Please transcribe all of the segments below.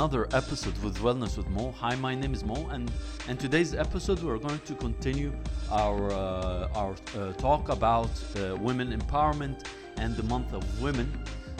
another episode with Wellness with Mo. Hi, my name is Mo, and and today's episode we're going to continue our uh, our uh, talk about uh, women empowerment and the month of women.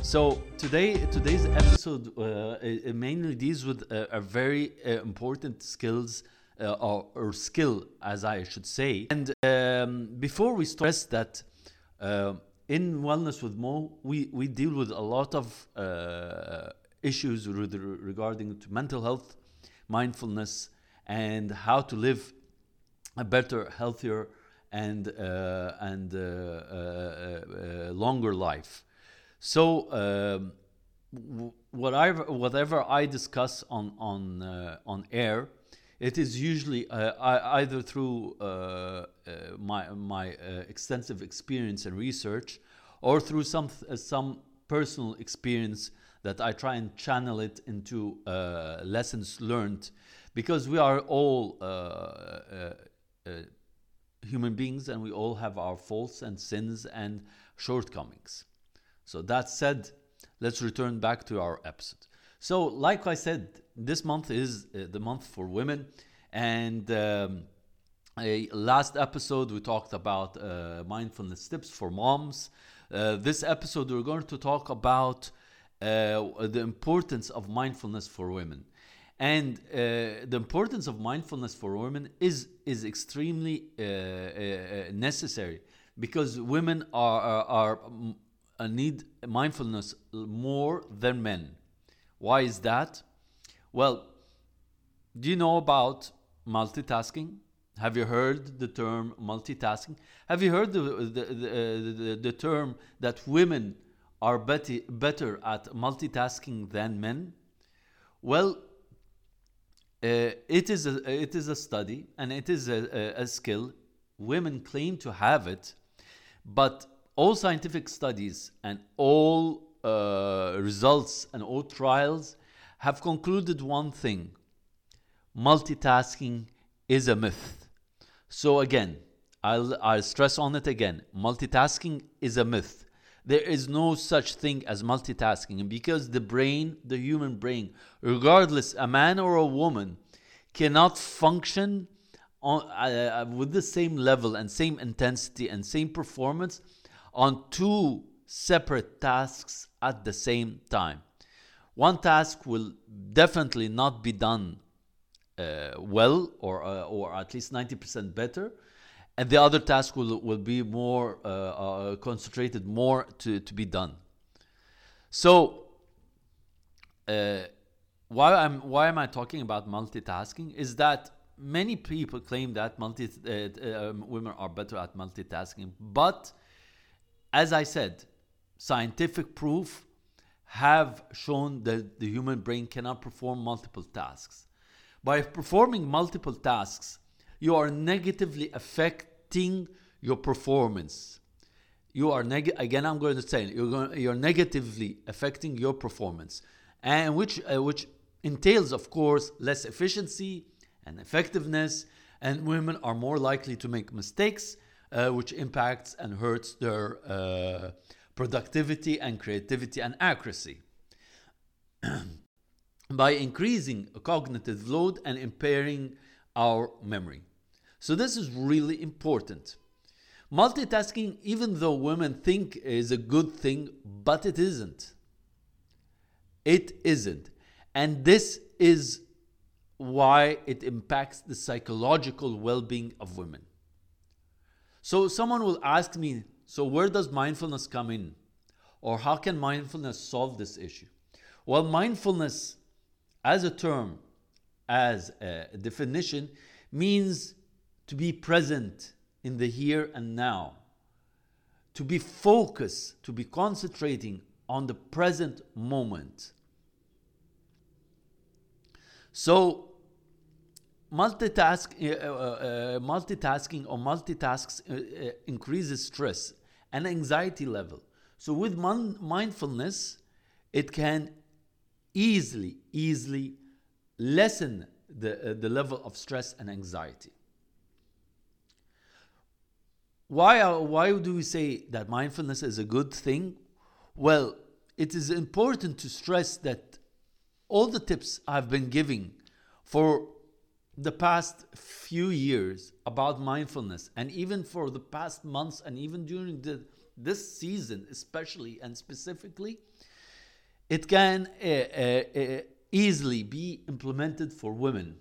So today today's episode uh, mainly deals with a, a very uh, important skills. Uh, or, or skill, as I should say. And um, before we stress that uh, in Wellness with Mo, we, we deal with a lot of uh, issues regarding to mental health, mindfulness, and how to live a better, healthier, and uh, and uh, uh, uh, longer life. So um, whatever whatever I discuss on on uh, on air, it is usually uh, I, either through uh, uh, my my uh, extensive experience and research, or through some uh, some personal experience that I try and channel it into uh, lessons learned, because we are all. Uh, uh, uh, human beings and we all have our faults and sins and shortcomings. So that said, let's return back to our episode. So, like I said, this month is uh, the month for women, and um, a last episode we talked about uh, mindfulness tips for moms. Uh, this episode we're going to talk about uh, the importance of mindfulness for women, and uh, the importance of mindfulness for women is is extremely uh, uh, necessary because women are are, are mm, uh, need mindfulness more than men. Why is that? Well, do you know about multitasking? Have you heard the term multitasking? Have you heard the, the, the, the, the term that women are better, at multitasking than men? Well, uh, it, is a, it is a study and it is a, a, a skill. Women claim to have it, but all scientific studies and all uh, results and all trials have concluded one thing multitasking is a myth. So, again, I'll, I'll stress on it again multitasking is a myth. There is no such thing as multitasking because the brain, the human brain, regardless a man or a woman, cannot function on, uh, with the same level and same intensity and same performance on two separate tasks at the same time. One task will definitely not be done uh, well or, uh, or at least 90% better and the other task will, will be more uh, uh, concentrated more to, to be done. So uh, why I'm why am I talking about multitasking is that many people claim that multi uh, um, women are better at multitasking. But as I said scientific proof have shown that the human brain cannot perform multiple tasks. By performing multiple tasks, you are negatively affecting your performance. You are neg- again. I'm going to say you're going, you're negatively affecting your performance, and which uh, which entails, of course, less efficiency and effectiveness. And women are more likely to make mistakes, uh, which impacts and hurts their uh, productivity and creativity and accuracy by increasing cognitive load and impairing our memory. So, this is really important. Multitasking, even though women think is a good thing, but it isn't. It isn't. And this is why it impacts the psychological well being of women. So, someone will ask me, so where does mindfulness come in? Or how can mindfulness solve this issue? Well, mindfulness as a term, as a definition, means to be present in the here and now, to be focused, to be concentrating on the present moment. So, multitask, uh, uh, uh, multitasking or multitasks uh, uh, increases stress and anxiety level. So, with mon- mindfulness, it can easily, easily lessen the, uh, the level of stress and anxiety. Why, are, why do we say that mindfulness is a good thing? Well, it is important to stress that all the tips I've been giving for the past few years about mindfulness and even for the past months and even during the, this season especially and specifically it can uh, uh, uh, easily be implemented for women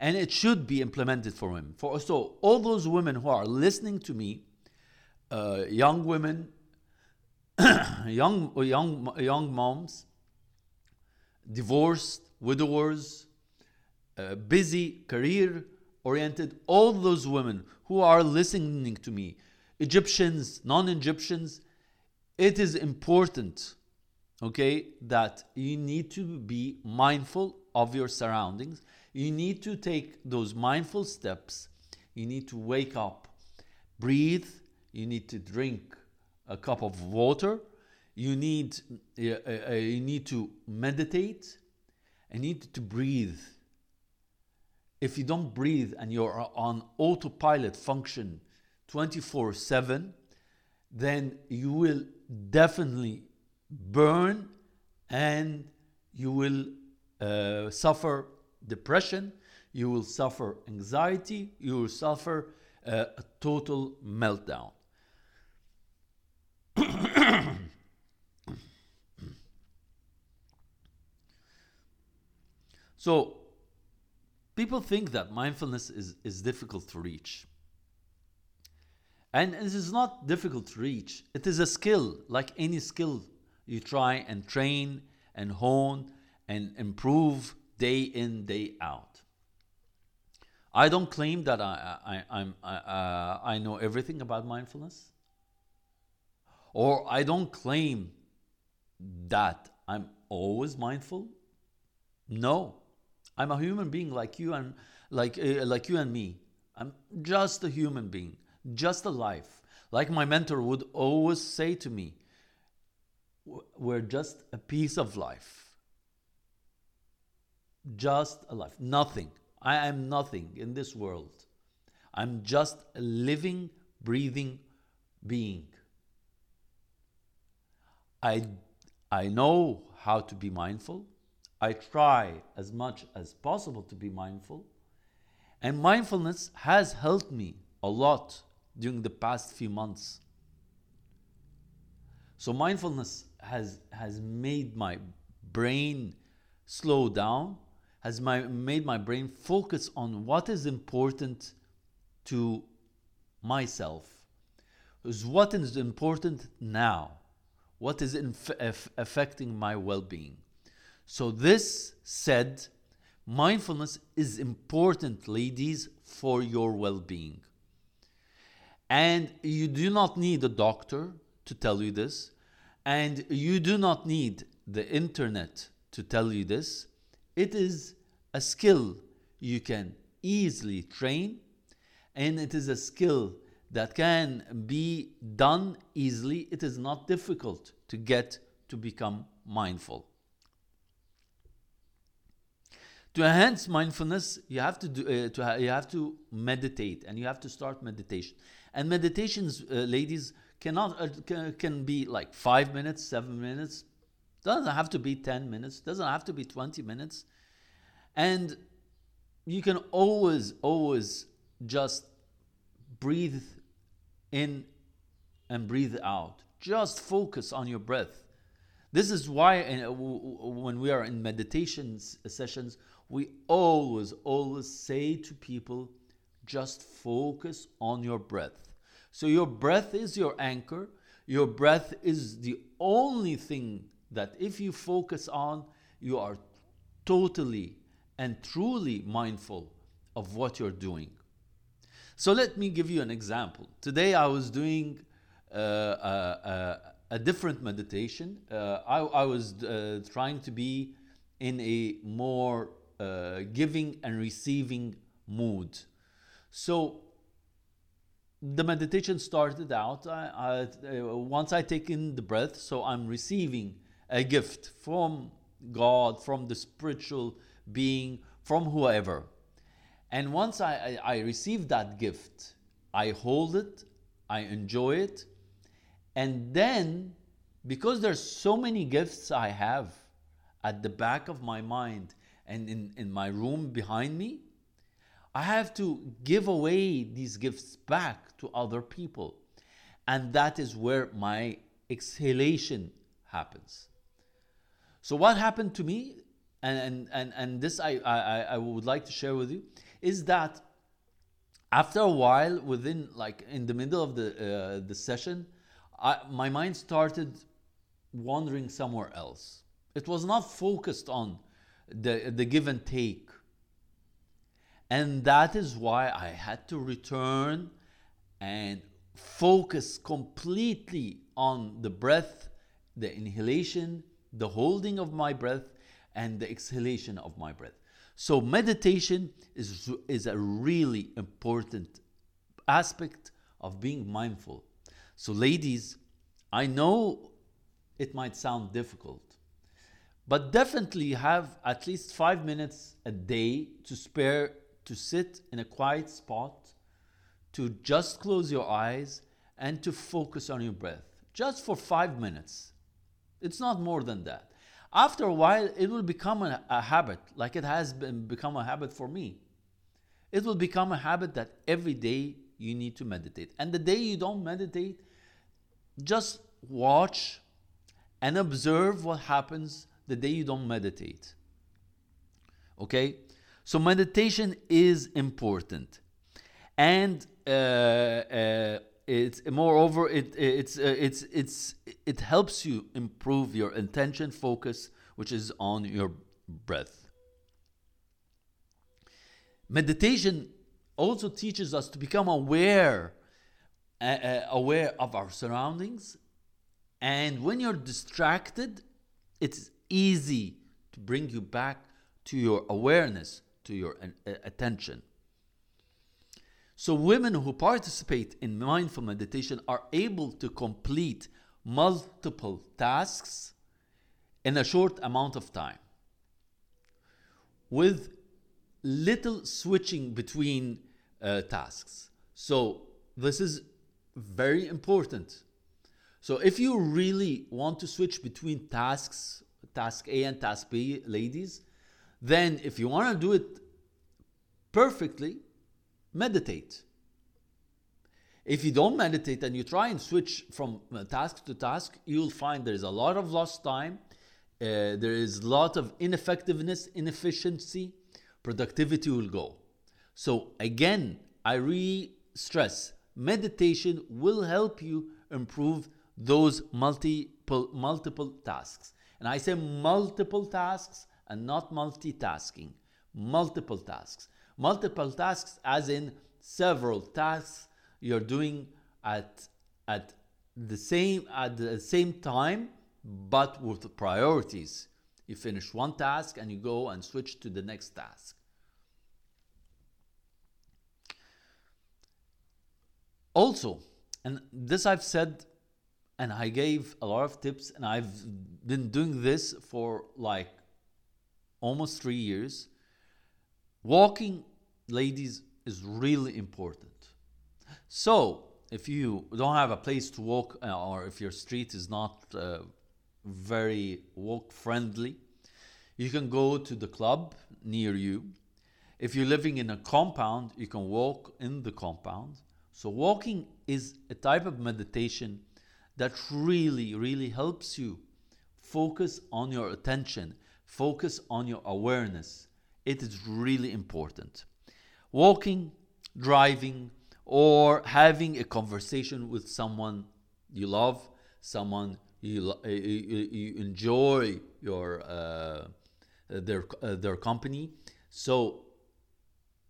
and it should be implemented for women for so all those women who are listening to me uh, young women young young young moms divorced widowers uh, busy, career oriented, all those women who are listening to me, Egyptians, non Egyptians, it is important, okay, that you need to be mindful of your surroundings. You need to take those mindful steps. You need to wake up, breathe, you need to drink a cup of water. You need, uh, uh, you need to meditate. You need to breathe if you don't breathe and you're on autopilot function 24 7, then you will definitely burn and you will uh, suffer depression, you will suffer anxiety, you will suffer uh, a total meltdown. so, people think that mindfulness is, is difficult to reach. And it is not difficult to reach, it is a skill, like any skill you try and train and hone and improve day in, day out. I don't claim that I, I, I'm, I, uh, I know everything about mindfulness, or I don't claim that I'm always mindful. No, I'm a human being like you and like uh, like you and me. I'm just a human being, just a life. Like my mentor would always say to me, we're just a piece of life. Just a life. Nothing. I am nothing in this world. I'm just a living, breathing being. I, I know how to be mindful. I try as much as possible to be mindful. And mindfulness has helped me a lot during the past few months. So mindfulness has has made my brain slow down, has my, made my brain focus on what is important to myself. Is what is important now? What is inf- affecting my well-being? So, this said, mindfulness is important, ladies, for your well being. And you do not need a doctor to tell you this, and you do not need the internet to tell you this. It is a skill you can easily train, and it is a skill that can be done easily. It is not difficult to get to become mindful. To enhance mindfulness, you have to do uh, to ha- you have to meditate, and you have to start meditation. And meditations, uh, ladies, cannot uh, can, can be like five minutes, seven minutes. Doesn't have to be ten minutes. Doesn't have to be twenty minutes. And you can always, always just breathe in and breathe out. Just focus on your breath. This is why uh, when we are in meditation sessions, we always, always say to people, just focus on your breath. So your breath is your anchor. Your breath is the only thing that if you focus on, you are totally and truly mindful of what you're doing. So let me give you an example. Today I was doing uh, a, a, different meditation. Uh, I, I, was uh, trying to be in a more uh, giving and receiving mood. So the meditation started out. I, I, uh, once I take in the breath, so I'm receiving a gift from God, from the spiritual being, from whoever. And once I, I, I receive that gift, I hold it, I enjoy it, and then because there's so many gifts I have, at the back of my mind and in, in my room behind me, I have to give away these gifts back to other people. And that is where my exhalation happens. So, what happened to me, and, and, and, this I, I, I would like to share with you, is that after a while, within like in the middle of the, uh, the session, I, my mind started wandering somewhere else. It was not focused on the, the give and take. And that is why I had to return and focus completely on the breath, the inhalation, the holding of my breath, and the exhalation of my breath. So, meditation is, is a really important aspect of being mindful. So, ladies, I know it might sound difficult, but definitely have at least five minutes a day to spare to sit in a quiet spot, to just close your eyes and to focus on your breath, just for five minutes. It's not more than that. After a while, it will become a, a habit, like it has been, become a habit for me. It will become a habit that every day you need to meditate. And the day you don't meditate, just watch and observe what happens the day you don't meditate. Okay? So, meditation is important. And uh, uh, it's moreover it it's uh, it's it's it helps you improve your intention focus which is on your breath meditation also teaches us to become aware uh, uh, aware of our surroundings and when you're distracted, it's easy to bring you back to your awareness, to your uh, attention. So, women who participate in mindful meditation are able to complete multiple tasks in a short amount of time with little switching between uh, tasks. So, this is very important so if you really want to switch between tasks, task A and task B, ladies, then if you want to do it perfectly, meditate. If you don't meditate and you try and switch from uh, task to task, you'll find there's a lot of lost time, uh, there is a lot of ineffectiveness, inefficiency, productivity will go. So again, I re stress meditation will help you improve those multiple multiple tasks. And I say multiple tasks and not multitasking. Multiple tasks. Multiple tasks as in several tasks you're doing at at the same at the same time but with priorities. You finish one task and you go and switch to the next task. Also, and this I've said and I gave a lot of tips, and I've been doing this for like almost three years. Walking, ladies, is really important. So, if you don't have a place to walk, uh, or if your street is not uh, very walk friendly, you can go to the club near you. If you're living in a compound, you can walk in the compound. So, walking is a type of meditation that really, really helps you focus on your attention, focus on your awareness. It is really important. Walking, driving, or having a conversation with someone you love, someone you, you, enjoy your uh, their uh, their company. So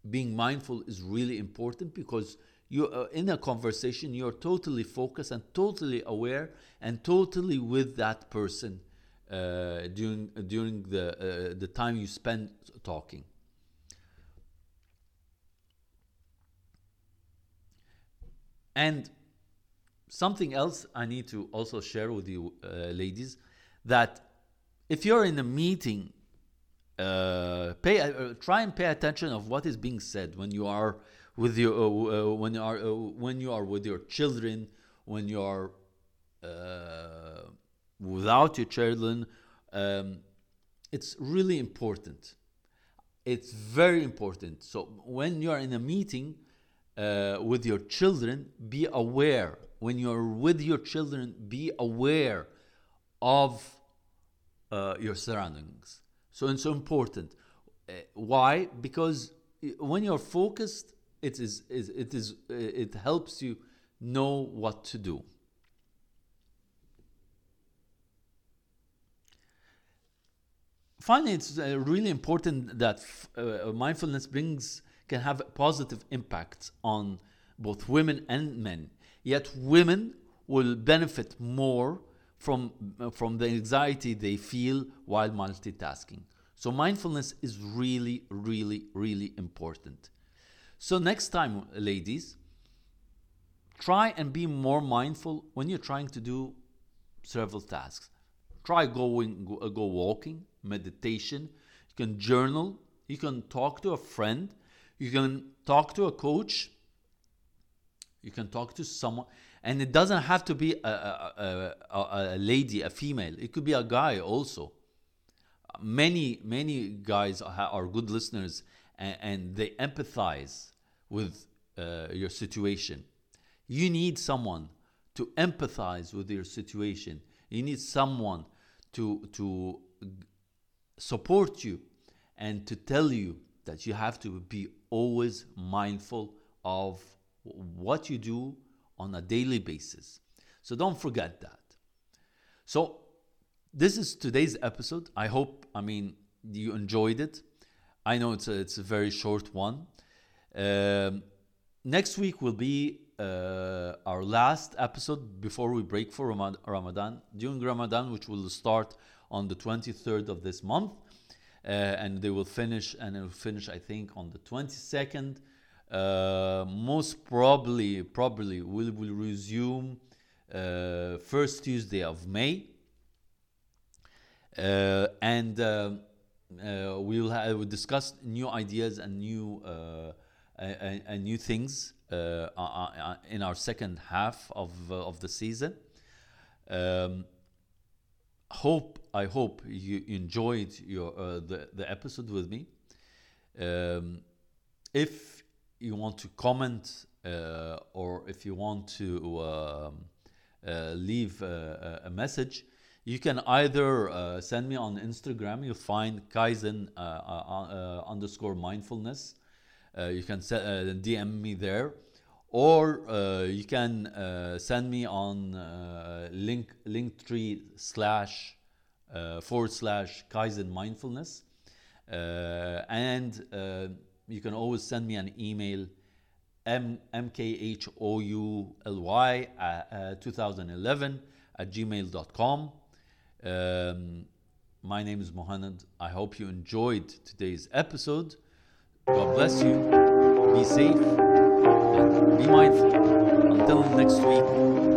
being mindful is really important because you uh, in a conversation you're totally focused and totally aware and totally with that person uh, during during the uh, the time you spend talking and something else i need to also share with you uh, ladies that if you're in a meeting uh, pay uh, try and pay attention of what is being said when you are with your uh, uh, when you are uh, when you are with your children when you are without your children um, it's really important. It's very important. So when you are in a meeting uh, with your children, be aware. When you're with your children, be aware of uh, your surroundings. So it's so important. Uh, why? Because when you're focused, it is, it is it helps you know what to do. finally, it's uh, really important that uh, mindfulness brings can have positive impacts on both women and men. Yet women will benefit more from from the anxiety they feel while multitasking. So mindfulness is really, really, really important. So next time, ladies, try and be more mindful when you're trying to do several tasks. Try going go, go walking, meditation, you can journal, you can talk to a friend, you can talk to a coach, you can talk to someone, and it doesn't have to be a, a, a, a lady, a female, it could be a guy also. Many, many guys are good listeners and, and they empathize with uh, your situation. You need someone to empathize with your situation. You need someone to to support you and to tell you that you have to be always mindful of what you do on a daily basis. So don't forget that. So this is today's episode. I hope I mean you enjoyed it. I know it's a, it's a very short one. Um, next week will be uh, our last episode before we break for Ramadan. During Ramadan, which will start on the 23rd of this month. Uh, and they will finish, and it will finish, I think, on the 22nd. Uh, most probably, probably, we will resume uh, first Tuesday of May. Uh, and uh, uh, we will have, we'll discuss new ideas and new and, and, new things in our second half of of the season. Um, hope I hope you enjoyed your uh, the the episode with me. Um, if you want to comment uh, or if you want to um, uh, leave a, a, message, you can either uh, send me on Instagram. You'll find Kaizen uh, uh, underscore mindfulness. you can DM me there or uh, you can uh, send me on uh, link linktree slash uh, forward slash kaizen mindfulness uh, and uh, you can always send me an email m mkhouli at 2011 at gmail.com um, my name is Mohannad. I hope you enjoyed today's episode. God bless you. Be safe and be mindful. Until next week.